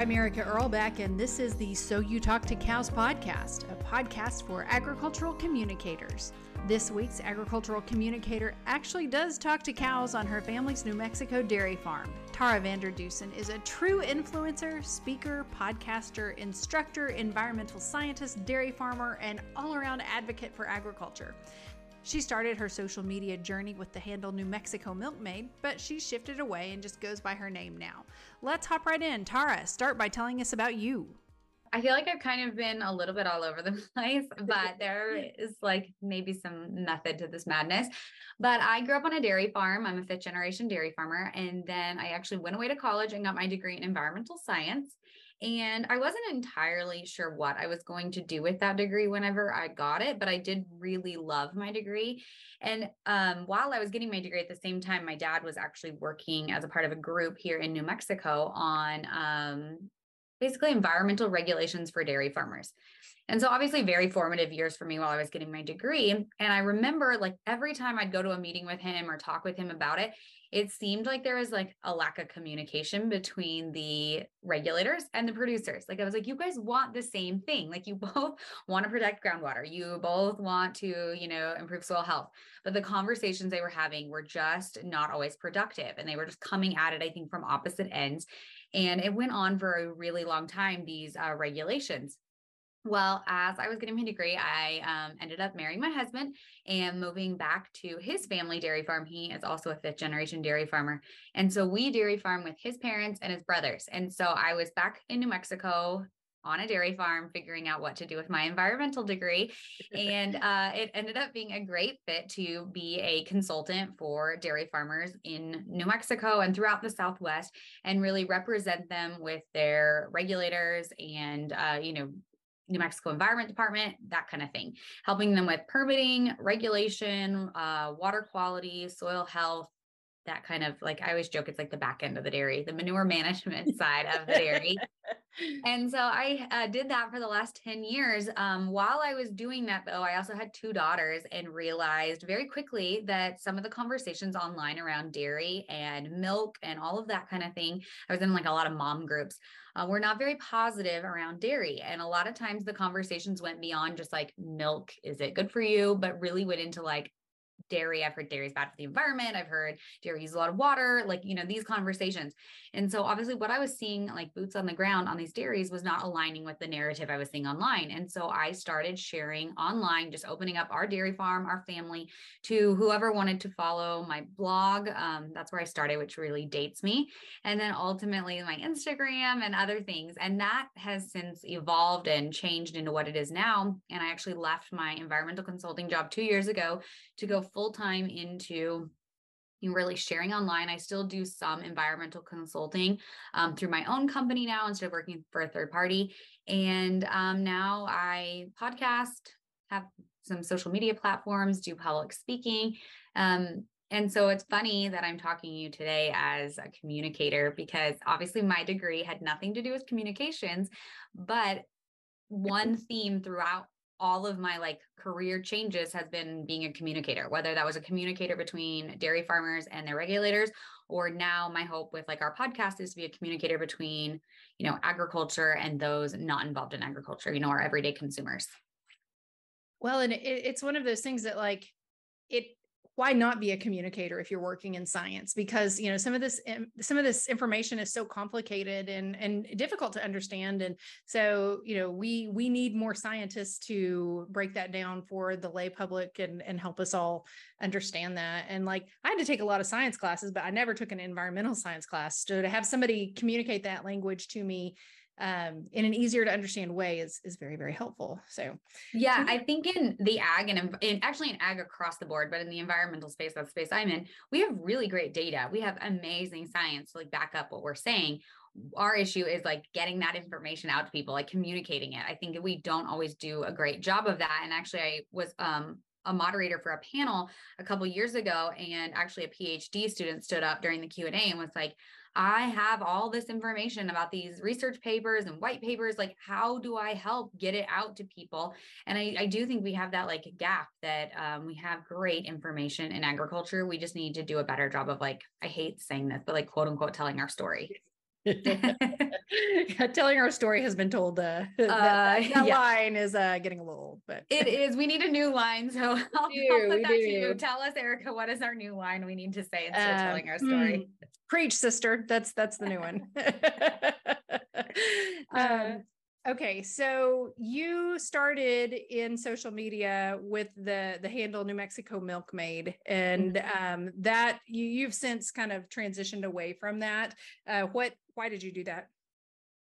I'm Erica Irlbeck, and this is the So You Talk to Cows podcast, a podcast for agricultural communicators. This week's agricultural communicator actually does talk to cows on her family's New Mexico dairy farm. Tara VanderDussen is a true influencer, speaker, podcaster, instructor, environmental scientist, dairy farmer, and all around advocate for agriculture. She started her social media journey with the handle New Mexico Milkmaid, but she shifted away and just goes by her name now. Let's hop right in. Tara, start by telling us about you. I feel like I've kind of been a little bit all over the place, but there is like maybe some method to this madness. But I grew up on a dairy farm. I'm a fifth generation dairy farmer. And then I actually went away to college and got my degree in environmental science. And I wasn't entirely sure what I was going to do with that degree whenever I got it, but I did really love my degree. And um, while I was getting my degree at the same time, my dad was actually working as a part of a group here in New Mexico on um, basically environmental regulations for dairy farmers. And so obviously very formative years for me while I was getting my degree. And I remember like every time I'd go to a meeting with him or talk with him about it, it seemed like there was like a lack of communication between the regulators and the producers. Like I was like, you guys want the same thing. Like you both want to protect groundwater. You both want to, you know, improve soil health. But the conversations they were having were just not always productive. And they were just coming at it, I think, from opposite ends. And it went on for a really long time, these uh, regulations. Well, as I was getting my degree, I um, ended up marrying my husband and moving back to his family dairy farm. He is also a fifth generation dairy farmer. And so we dairy farm with his parents and his brothers. And so I was back in New Mexico on a dairy farm figuring out what to do with my environmental degree and uh, it ended up being a great fit to be a consultant for dairy farmers in new mexico and throughout the southwest and really represent them with their regulators and uh, you know New Mexico Environment Department, that kind of thing, helping them with permitting, regulation, uh, water quality, soil health, that kind of like I always joke it's like the back end of the dairy, the manure management side of the dairy. And so I uh, did that for the last 10 years. Um, while I was doing that, though, I also had two daughters and realized very quickly that some of the conversations online around dairy and milk and all of that kind of thing, I was in like a lot of mom groups, uh, were not very positive around dairy. And a lot of times the conversations went beyond just like milk, is it good for you? But really went into like, dairy. I've heard dairy is bad for the environment. I've heard dairy uses a lot of water, like, you know, these conversations. And so obviously what I was seeing like boots on the ground on these dairies was not aligning with the narrative I was seeing online. And so I started sharing online, just opening up our dairy farm, our family to whoever wanted to follow my blog. Um, that's where I started, which really dates me. And then ultimately my Instagram and other things. And that has since evolved and changed into what it is now. And I actually left my environmental consulting job two years ago to go full time into really sharing online. I still do some environmental consulting um, through my own company now instead of working for a third party. And um, now I podcast, have some social media platforms, do public speaking. Um, and so it's funny that I'm talking to you today as a communicator because obviously my degree had nothing to do with communications, but one theme throughout all of my like career changes has been being a communicator whether that was a communicator between dairy farmers and their regulators or now my hope with like our podcast is to be a communicator between you know agriculture and those not involved in agriculture you know our everyday consumers. Well and it, it's one of those things that like it why not be a communicator if you're working in science? Because you know some of this some of this information is so complicated and and difficult to understand. And so you know we we need more scientists to break that down for the lay public and and help us all understand that. And like i had to take a lot of science classes but i never took an environmental science class. So to have somebody communicate that language to me um, in an easier to understand way is is very very helpful. So yeah, I think in the ag and in, actually in ag across the board, but in the environmental space, that space I'm in, we have really great data. We have amazing science to like back up what we're saying. Our issue is like getting that information out to people, like communicating it. I think we don't always do a great job of that. And actually, I was um, a moderator for a panel a couple years ago and actually a phd student stood up during the q&a and was like I have all this information about these research papers and white papers. Like, how do I help get it out to people? And I, I do think we have that like gap that um, we have great information in agriculture. We just need to do a better job of like, I hate saying this, but like quote unquote telling our story. telling our story has been told. Uh, that, uh, that yeah. line is uh, getting a little old, but it is. We need a new line, so I'll, do, I'll put that do. to you. Tell us, Erica, what is our new line we need to say instead of uh, telling our story? Preach, sister. That's that's the new one. um, Okay, so you started in social media with the the handle New Mexico Milkmaid, and mm-hmm. um, that you you've since kind of transitioned away from that. Uh, what? Why did you do that?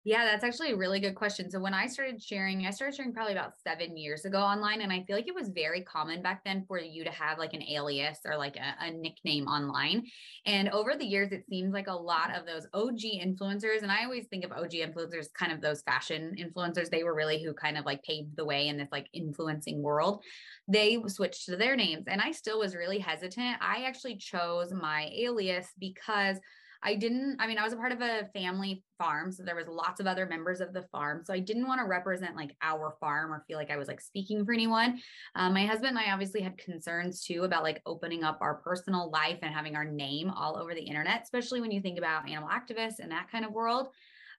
Yeah, that's actually a really good question. So when I started sharing, I started sharing probably about seven years ago online. And I feel like it was very common back then for you to have like an alias or like a, a, nickname online. And over the years, it seems like a lot of those OG influencers, and I always think of OG influencers kind of those fashion influencers. They were really who kind of like paved the way in this like influencing world. They switched to their names. And I still was really hesitant. I actually chose my alias because I didn't, I mean, I was a part of a family farm. So there was lots of other members of the farm. So I didn't want to represent like our farm or feel like I was like speaking for anyone. Um, my husband and I obviously had concerns too about like opening up our personal life and having our name all over the internet, especially when you think about animal activists and that kind of world.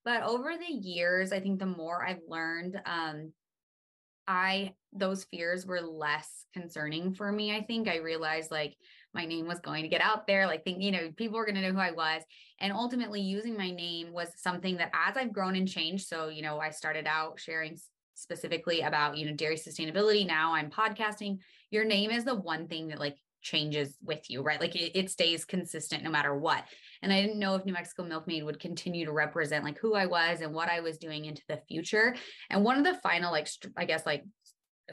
But over the years, I think the more I've learned, um, I those fears were less concerning for me. I think I realized like my name was going to get out there, like think, you know, people were going to know who I was. And ultimately using my name was something that as I've grown and changed. So, you know, I started out sharing specifically about, you know, dairy sustainability. Now I'm podcasting. Your name is the one thing that like changes with you, right? Like it, it stays consistent no matter what. And I didn't know if New Mexico Milkmaid would continue to represent like who I was and what I was doing into the future. And one of the final, like, I guess, like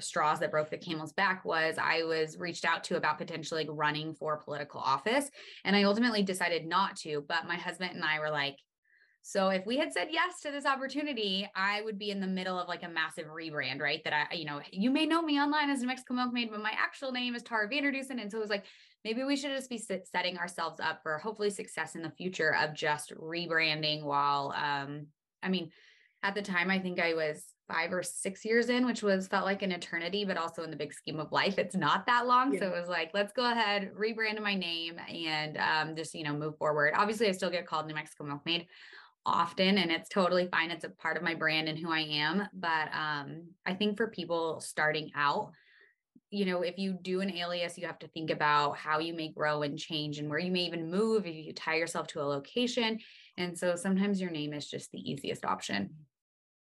straws that broke the camel's back was I was reached out to about potentially running for political office. And I ultimately decided not to. But my husband and I were like, so if we had said yes to this opportunity, I would be in the middle of like a massive rebrand, right? That I, you know, you may know me online as New Mexico Milkmaid, but my actual name is Tara VanderDussen. And so it was like, maybe we should just be setting ourselves up for hopefully success in the future of just rebranding while, um, I mean, at the time, I think I was five or six years in, which was felt like an eternity, but also in the big scheme of life, it's not that long. Yeah. So it was like, let's go ahead, rebrand my name and um, just, you know, move forward. Obviously, I still get called New Mexico Milkmaid often and it's totally fine. It's a part of my brand and who I am. But um, I think for people starting out, you know, if you do an alias, you have to think about how you may grow and change and where you may even move if you tie yourself to a location. And so sometimes your name is just the easiest option.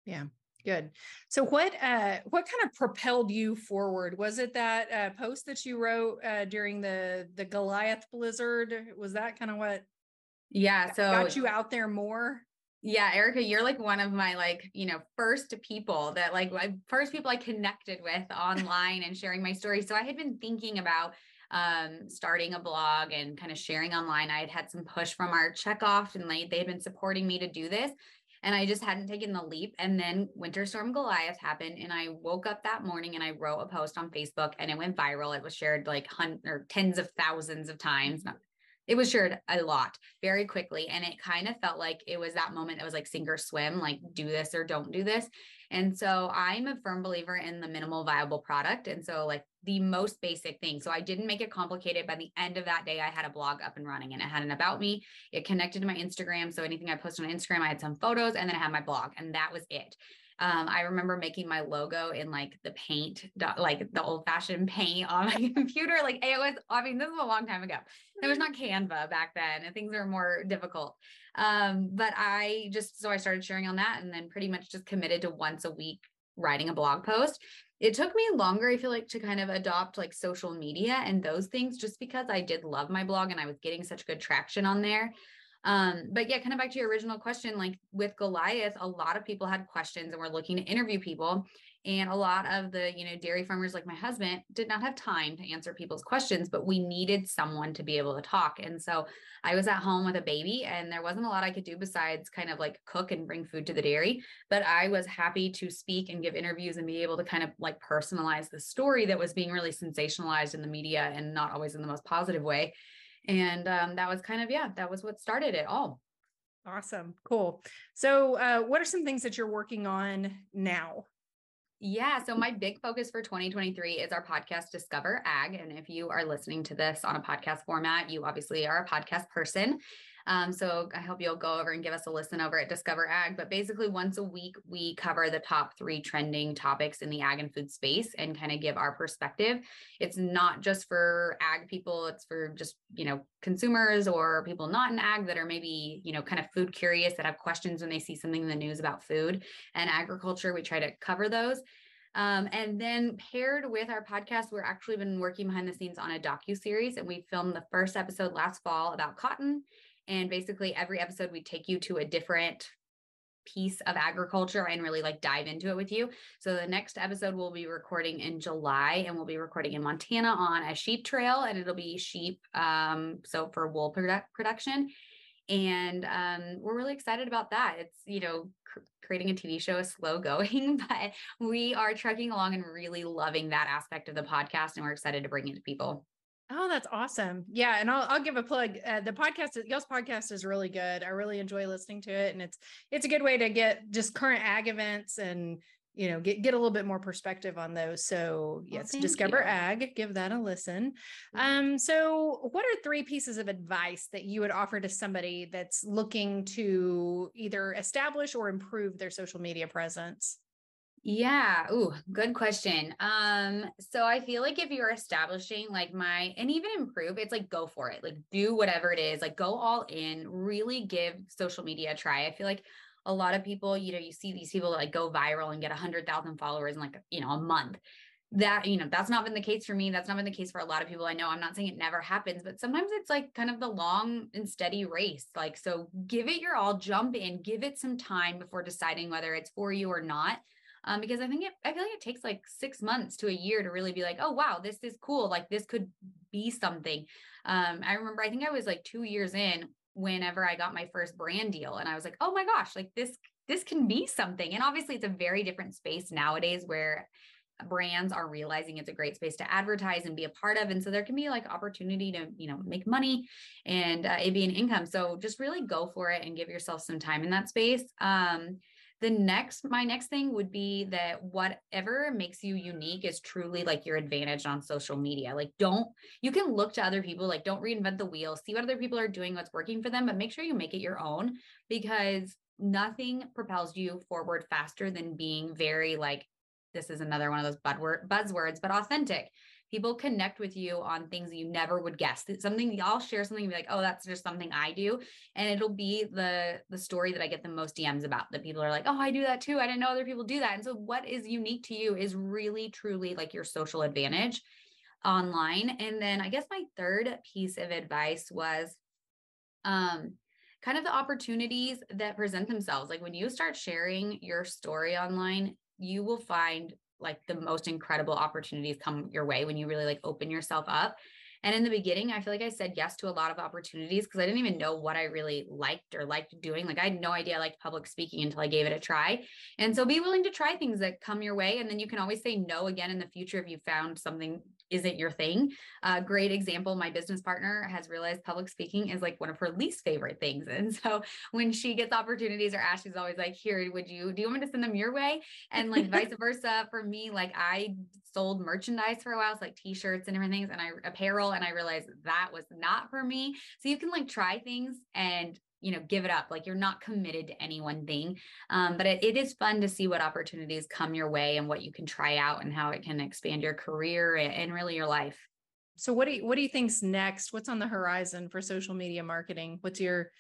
Yeah. Good. So what uh what kind of propelled you forward? Was it that uh post that you wrote uh during the the Goliath blizzard? Was that kind of what Yeah, so got you out there more? Yeah, Erica, you're like one of my like, you know, first people that like first people I connected with online and sharing my story. So I had been thinking about um, starting a blog and kind of sharing online. I had had some push from our checkoff and like they had been supporting me to do this and I just hadn't taken the leap. And then Winter Storm Goliath happened, and I woke up that morning and I wrote a post on Facebook, and it went viral. It was shared like hundreds or tens of thousands of times. It was shared a lot very quickly, and it kind of felt like it was that moment. It was like sink or swim, like do this or don't do this. And so I'm a firm believer in the minimal viable product. And so, like, the most basic thing. So I didn't make it complicated. By the end of that day, I had a blog up and running and it had an about me. It connected to my Instagram. So anything I posted on Instagram, I had some photos and then I had my blog, and that was it. Um, I remember making my logo in like the paint, like the old fashioned paint on my computer. Like it was, I mean, this was a long time ago. It was not Canva back then, and things are more difficult. Um, but I just, so I started sharing on that and then pretty much just committed to once a week writing a blog post it took me longer i feel like to kind of adopt like social media and those things just because i did love my blog and i was getting such good traction on there um, but yeah kind of back to your original question like with goliath a lot of people had questions and were looking to interview people and a lot of the, you know, dairy farmers like my husband did not have time to answer people's questions, but we needed someone to be able to talk. And so I was at home with a baby and there wasn't a lot I could do besides kind of like cook and bring food to the dairy. But I was happy to speak and give interviews and be able to kind of like personalize the story that was being really sensationalized in the media and not always in the most positive way. And um, that was kind of, yeah, that was what started it all. Awesome. Cool. So, uh, what are some things that you're working on now? Yeah. So my big focus for 2023 is our podcast, Discover Ag. And if you are listening to this on a podcast format, you obviously are a podcast person. Um, so I hope you'll go over and give us a listen over at Discover Ag. But basically, once a week, we cover the top three trending topics in the ag and food space and kind of give our perspective. It's not just for ag people, it's for just, you know, consumers or people not in ag that are maybe, you know, kind of food curious that have questions when they see something in the news about food and agriculture. We try to cover those. Um, and then paired with our podcast, we're actually been working behind the scenes on a docu series, and we filmed the first episode last fall about cotton. And basically, every episode we take you to a different piece of agriculture and really like dive into it with you. So the next episode we'll be recording in July and we'll be recording in Montana on a sheep trail and it'll be sheep um so for wool produ- production and um, we're really excited about that. It's you know cr- creating a TV show is slow going, but we are trucking along and really loving that aspect of the podcast, and we're excited to bring it to people. Oh, that's awesome. Yeah. And I'll, I'll give a plug. Uh, the podcast, y'all's podcast is really good. I really enjoy listening to it. And it's, it's a good way to get just current ag events and you know get get a little bit more perspective on those so yes well, discover you. ag give that a listen um so what are three pieces of advice that you would offer to somebody that's looking to either establish or improve their social media presence yeah. Ooh, good question. Um, so I feel like if you're establishing like my and even improve, it's like go for it. Like do whatever it is, like go all in, really give social media a try. I feel like a lot of people, you know, you see these people that like go viral and get a hundred thousand followers in like, you know, a month. That, you know, that's not been the case for me. That's not been the case for a lot of people I know. I'm not saying it never happens, but sometimes it's like kind of the long and steady race. Like, so give it your all, jump in, give it some time before deciding whether it's for you or not. Um, because I think it, I feel like it takes like six months to a year to really be like, oh wow, this is cool. Like this could be something. Um, I remember I think I was like two years in whenever I got my first brand deal. And I was like, oh my gosh, like this, this can be something. And obviously it's a very different space nowadays where brands are realizing it's a great space to advertise and be a part of. And so there can be like opportunity to, you know, make money and uh, it be an income. So just really go for it and give yourself some time in that space. Um, the next my next thing would be that whatever makes you unique is truly like your advantage on social media. Like don't you can look to other people like don't reinvent the wheel see what other people are doing what's working for them but make sure you make it your own because nothing propels you forward faster than being very like this is another one of those buzzwords but authentic people connect with you on things you never would guess. Something y'all share something and be like oh that's just something i do. And it'll be the the story that i get the most dms about that people are like oh i do that too. I didn't know other people do that. And so what is unique to you is really truly like your social advantage online. And then i guess my third piece of advice was um kind of the opportunities that present themselves. Like when you start sharing your story online you will find like the most incredible opportunities come your way when you really like open yourself up. And in the beginning, I feel like I said yes to a lot of opportunities because I didn't even know what I really liked or liked doing. Like I had no idea I liked public speaking until I gave it a try. And so be willing to try things that come your way. And then you can always say no again in the future if you found something isn't your thing. A uh, great example, my business partner has realized public speaking is like one of her least favorite things. And so when she gets opportunities or asks, she's always like, here, would you, do you want me to send them your way? And like vice versa for me, like I sold merchandise for a while, so like t-shirts and everything and I apparel. And I realized that was not for me. So you can like try things and you know give it up. Like you're not committed to any one thing um, but it, it is fun to see what opportunities come your way and what you can try out and how it can expand your career and really your life. So what do you what do you think's next? What's on the horizon for social media marketing? What's your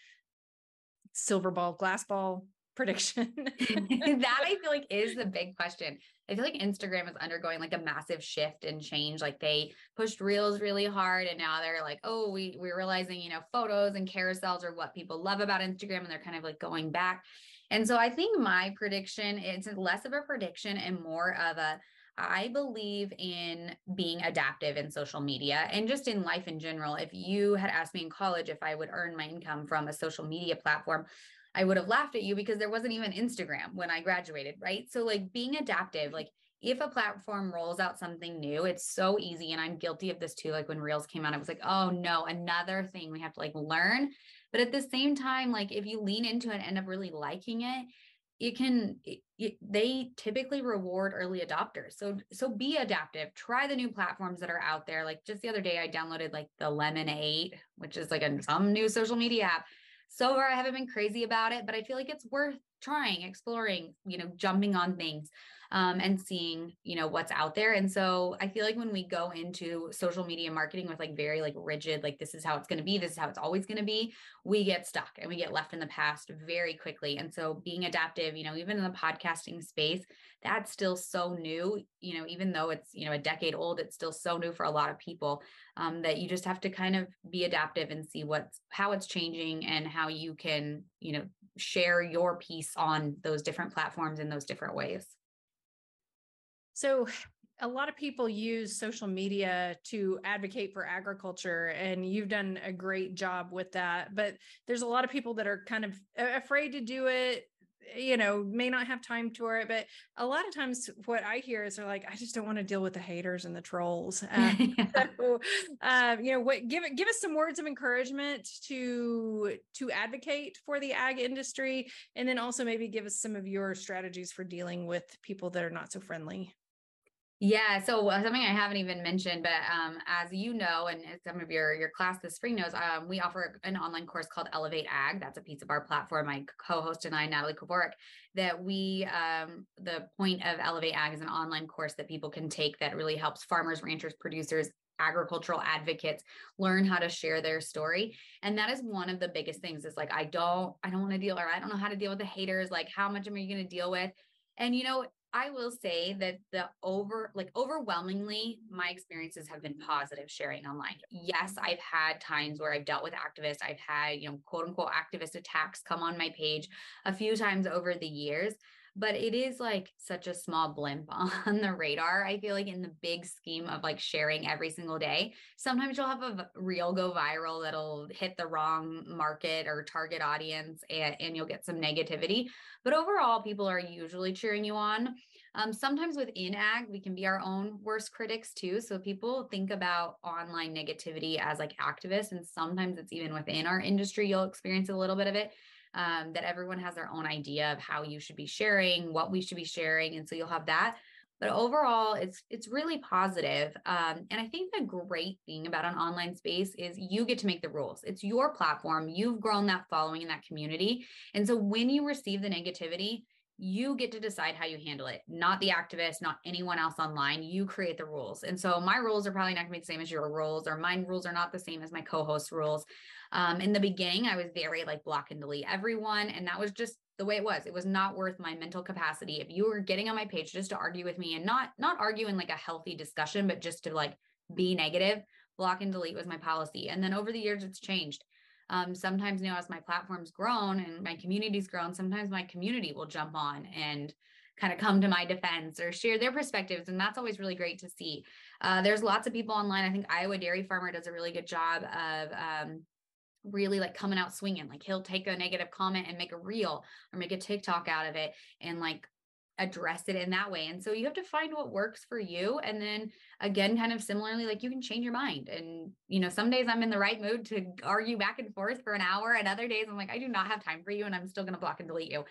silver ball glass ball prediction? That i feel like is the big question I feel like Instagram is undergoing like a massive shift and change. Like they pushed reels really hard and now they're like, oh, we we're realizing, you know, photos and carousels are what people love about Instagram and they're kind of like going back. And so I think my prediction it's less of a prediction and more of a I believe in being adaptive in social media and just in life in general. If you had asked me in college if I would earn my income from a social media platform, I would have laughed at you because there wasn't even Instagram when I graduated, right? So, like being adaptive, like if a platform rolls out something new, it's so easy. And I'm guilty of this too. Like when Reels came out, I was like, oh no, another thing we have to like learn. But at the same time, like if you lean into it and end up really liking it, it can it, they typically reward early adopters so so be adaptive try the new platforms that are out there like just the other day i downloaded like the lemon8 which is like a some new social media app so far I haven't been crazy about it, but I feel like it's worth trying, exploring, you know, jumping on things um, and seeing, you know, what's out there. And so I feel like when we go into social media marketing with like very like rigid, like this is how it's going to be, this is how it's always going to be, we get stuck and we get left in the past very quickly. And so being adaptive, you know, even in the podcasting space, that's still so new, you know, even though it's, you know, a decade old, it's still so new for a lot of people um, that you just have to kind of be adaptive and see what's how it's changing and how you can, you know, share your piece on those different platforms in those different ways. So, a lot of people use social media to advocate for agriculture, and you've done a great job with that. But there's a lot of people that are kind of afraid to do it you know may not have time for it but a lot of times what i hear is they're like i just don't want to deal with the haters and the trolls um, so um, you know what give give us some words of encouragement to to advocate for the ag industry and then also maybe give us some of your strategies for dealing with people that are not so friendly yeah. So uh, something I haven't even mentioned, but um, as you know, and some of your your class this spring knows, um, we offer an online course called Elevate Ag. That's a piece of our platform. My co-host and I, Natalie Kovarik, that we um, the point of Elevate Ag is an online course that people can take that really helps farmers, ranchers, producers, agricultural advocates learn how to share their story and that is one of the biggest things is like i don't i don't want to deal or i don't know how to deal with the haters like how much am i going to deal with and you know I will say that the over like overwhelmingly my experiences have been positive sharing online. Yes, I've had times where I've dealt with activists. I've had, you know, quote unquote activist attacks come on my page a few times over the years, but it is like such a small blimp on the radar. I feel like in the big scheme of like sharing every single day, sometimes you'll have a reel go viral that'll hit the wrong market or target audience and, and you'll get some negativity. But overall, people are usually cheering you on. Um, sometimes within ag, we can be our own worst critics too. So people think about online negativity as like activists, and sometimes it's even within our industry, you'll experience a little bit of it um, that everyone has their own idea of how you should be sharing, what we should be sharing. And so you'll have that. But overall, it's it's really positive. Um, and I think the great thing about an online space is you get to make the rules. It's your platform. You've grown that following in that community. And so when you receive the negativity, you get to decide how you handle it, not the activist, not anyone else online. You create the rules. And so my rules are probably not going to be the same as your rules, or my rules are not the same as my co host rules. Um, in the beginning, I was very like block and delete everyone. And that was just the way it was. It was not worth my mental capacity. If you were getting on my page just to argue with me and not not argue in like a healthy discussion, but just to like be negative, block and delete was my policy. And then over the years, it's changed. Um, sometimes, you know, as my platform's grown and my community's grown, sometimes my community will jump on and kind of come to my defense or share their perspectives. And that's always really great to see. Uh, there's lots of people online. I think Iowa Dairy Farmer does a really good job of um, really like coming out swinging. Like he'll take a negative comment and make a reel or make a TikTok out of it and like address it in that way. And so you have to find what works for you. And then again, kind of similarly, like you can change your mind. And, you know, some days I'm in the right mood to argue back and forth for an hour. And other days I'm like, I do not have time for you and I'm still going to block and delete you.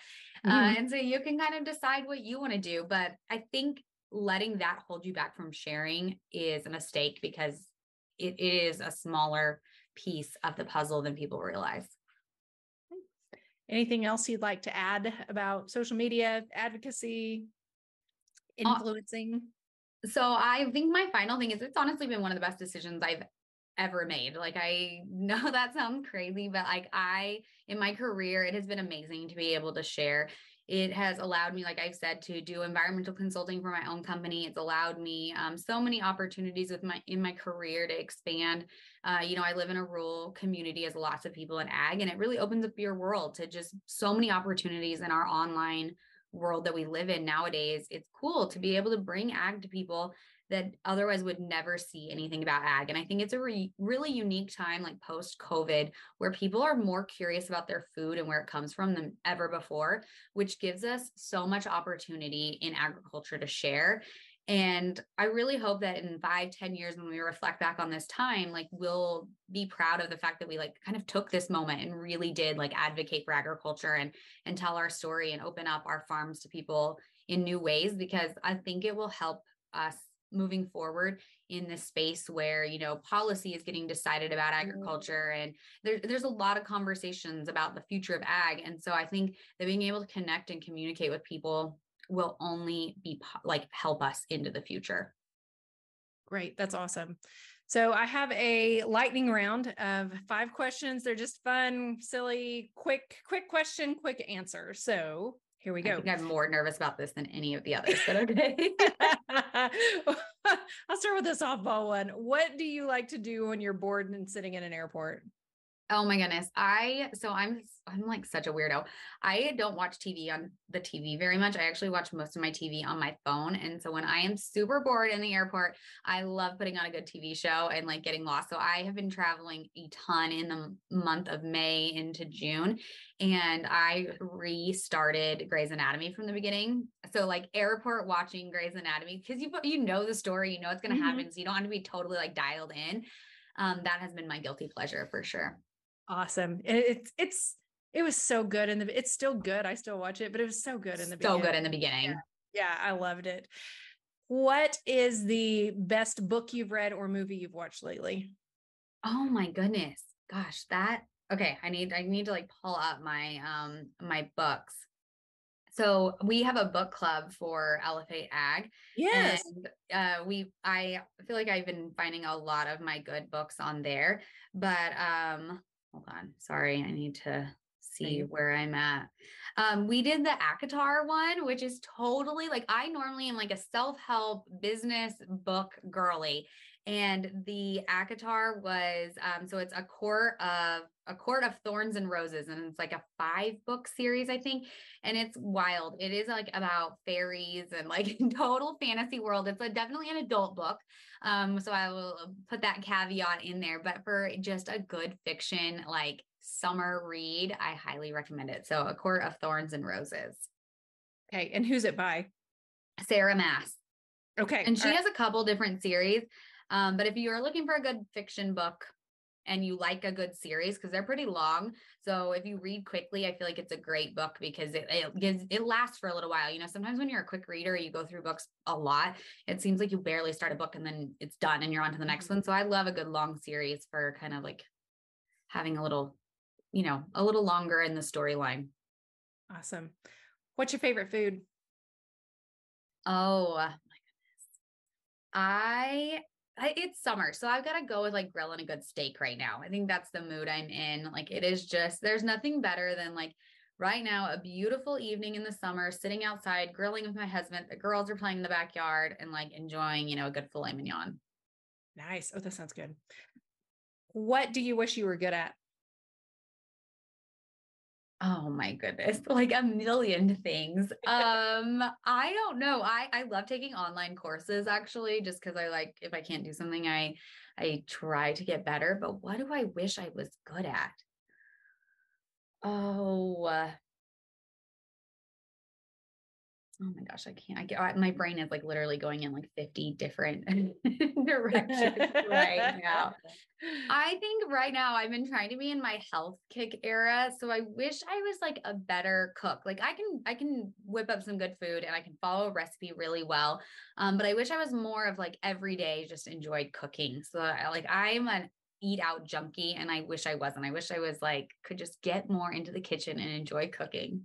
Uh, mm-hmm. Uh, and so you can kind of decide what you want to do. But I think letting that hold you back from sharing is a mistake because it is a smaller piece of the puzzle than people realize. Anything else you'd like to add about social media advocacy, uh, influencing? Uh, so I think my final thing is it's honestly been one of the best decisions I've ever made. Like I know that sounds crazy, but like I in my career it has been amazing to be able to share it has allowed me like i've said to do environmental consulting for my own company. It's allowed me um, so many opportunities with my in my career to expand. Uh, you know i live in a rural community as lots of people in ag and it really opens up your world to just so many opportunities in our online world that we live in nowadays. It's cool to be able to bring ag to people that otherwise would never see anything about ag. And I think it's a re- really unique time, like post COVID, where people are more curious about their food and where it comes from than ever before, which gives us so much opportunity in agriculture to share. And I really hope that in five, ten years, when we reflect back on this time, like we'll be proud of the fact that we like kind of took this moment and really did like advocate for agriculture and and tell our story and open up our farms to people in new ways because I think it will help us moving forward in this space where you know policy is getting decided about mm-hmm. agriculture and there, there's a lot of conversations about the future of ag and so i think that being able to connect and communicate with people will only be like help us into the future great that's awesome so I have a lightning round of five questions. They're just fun, silly, quick, quick question, quick answer. So here we go. I am more nervous about this than any of the others, but okay. I'll start with the softball one. What do you like to do when you're bored and sitting in an airport? Oh my goodness. I so I'm I'm like such a weirdo. I don't watch TV on the TV very much. I actually watch most of my TV on my phone. And so when I am super bored in the airport, I love putting on a good TV show and like getting lost. So I have been traveling a ton in the month of May into June and I restarted Grey's Anatomy from the beginning. So like airport watching Grey's Anatomy because you you know the story, you know what's going to mm-hmm. happen, so you don't have to be totally like dialed in. Um, that has been my guilty pleasure for sure awesome. It's it's it was so good in the it's still good. I still watch it, but it was so good in the so beginning. good in the beginning. Yeah. yeah, I loved it. What is the best book you've read or movie you've watched lately? Oh my goodness. Gosh, that okay. I need I need to like pull up my um my books. So we have a book club for Elevate Ag. Yes. And uh, we I feel like I've been finding a lot of my good books on there. But um hold on. Sorry, I need to see where I'm at. Um, we did the ACOTAR one, which is totally like I normally am like a self-help business book girly. And the ACOTAR was um, so it's a court of a court of thorns and roses, and it's like a five book series, I think. And it's wild. It is like about fairies and like total fantasy world. It's a, definitely an adult book. Um, so I will put that caveat in there. But for just a good fiction, like summer read, I highly recommend it. So A Court of Thorns and Roses. Okay. And who's it by? Sarah Maas Okay. And she has a couple different series. Um, but if you're looking for a good fiction book and you like a good series, because they're pretty long. So if you read quickly, I feel like it's a great book because it, it gives it lasts for a little while. You know, sometimes when you're a quick reader, you go through books a lot. It seems like you barely start a book and then it's done and you're on to the next mm-hmm. one. So I love a good long series for kind of like having a little, you know, a little longer in the storyline. Awesome. What's your favorite food? Oh my goodness. I, it's summer, so I've got to go with like grilling a good steak right now. I think that's the mood I'm in. Like it is just there's nothing better than like right now a beautiful evening in the summer sitting outside grilling with my husband. The girls are playing in the backyard and like enjoying, you know, a good filet mignon. Nice. Oh, that sounds good. What do you wish you were good at? Oh my goodness, like a million things. Um, I don't know. I I love taking online courses actually just cuz I like if I can't do something I I try to get better, but what do I wish I was good at? Oh, oh my gosh, I can't. I get my brain is like literally going in like 50 different directions right now. I think right now I've been trying to be in my health kick era. So I wish I was like a better cook. Like I can I can whip up some good food and I can follow a recipe really well. Um, but I wish I was more of like every day just enjoyed cooking. So I, like I'm an eat out junkie and I wish I wasn't. I wish I was like could just get more into the kitchen and enjoy cooking.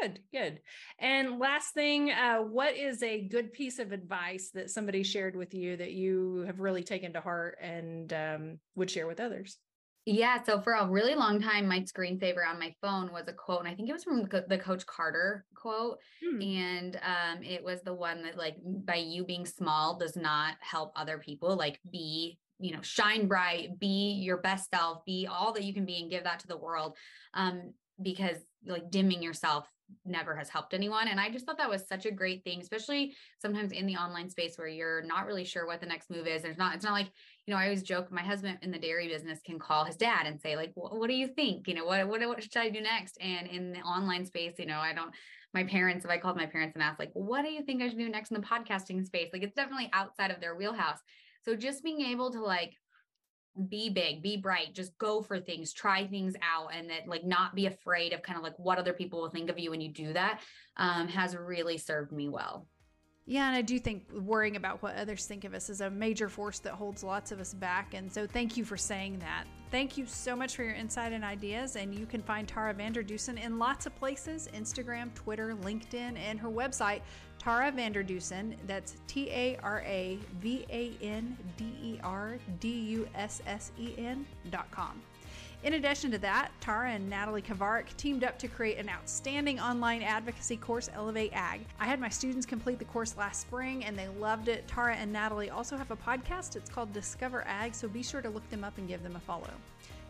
Good, good. And last thing, uh, what is a good piece of advice that somebody shared with you that you have really taken to heart and um, would share with others? Yeah. So for a really long time, my screensaver on my phone was a quote, and I think it was from the Coach Carter quote. Hmm. And um, it was the one that, like, by you being small does not help other people. Like, be, you know, shine bright, be your best self, be all that you can be, and give that to the world. Um, because like dimming yourself never has helped anyone. And I just thought that was such a great thing, especially sometimes in the online space where you're not really sure what the next move is. There's not, it's not like, you know, I always joke my husband in the dairy business can call his dad and say, like, what do you think? You know, what, what, what should I do next? And in the online space, you know, I don't, my parents, if I called my parents and asked, like, what do you think I should do next in the podcasting space? Like, it's definitely outside of their wheelhouse. So just being able to like be big, be bright, just go for things, try things out, and that like not be afraid of kind of like what other people will think of you when you do that um, has really served me well. Yeah, and I do think worrying about what others think of us is a major force that holds lots of us back. And so thank you for saying that. Thank you so much for your insight and ideas. And you can find Tara VanderDussen in lots of places Instagram, Twitter, LinkedIn, and her website, Tara VanderDussen. That's T A R A V A N D E R D U S S E N dot com. In addition to that, Tara and Natalie Kovarik teamed up to create an outstanding online advocacy course, Elevate Ag. I had my students complete the course last spring and they loved it. Tara and Natalie also have a podcast. It's called Discover Ag, so be sure to look them up and give them a follow.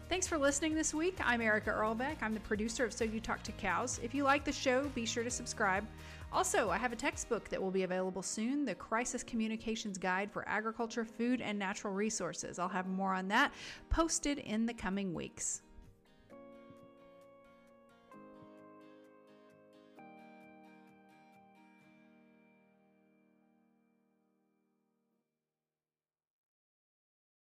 Thanks for listening this week. I'm Erica Irlbeck. I'm the producer of So You Talk to Cows. If you like the show, be sure to subscribe. Also, I have a textbook that will be available soon the Crisis Communications Guide for Agriculture, Food, and Natural Resources. I'll have more on that posted in the coming weeks.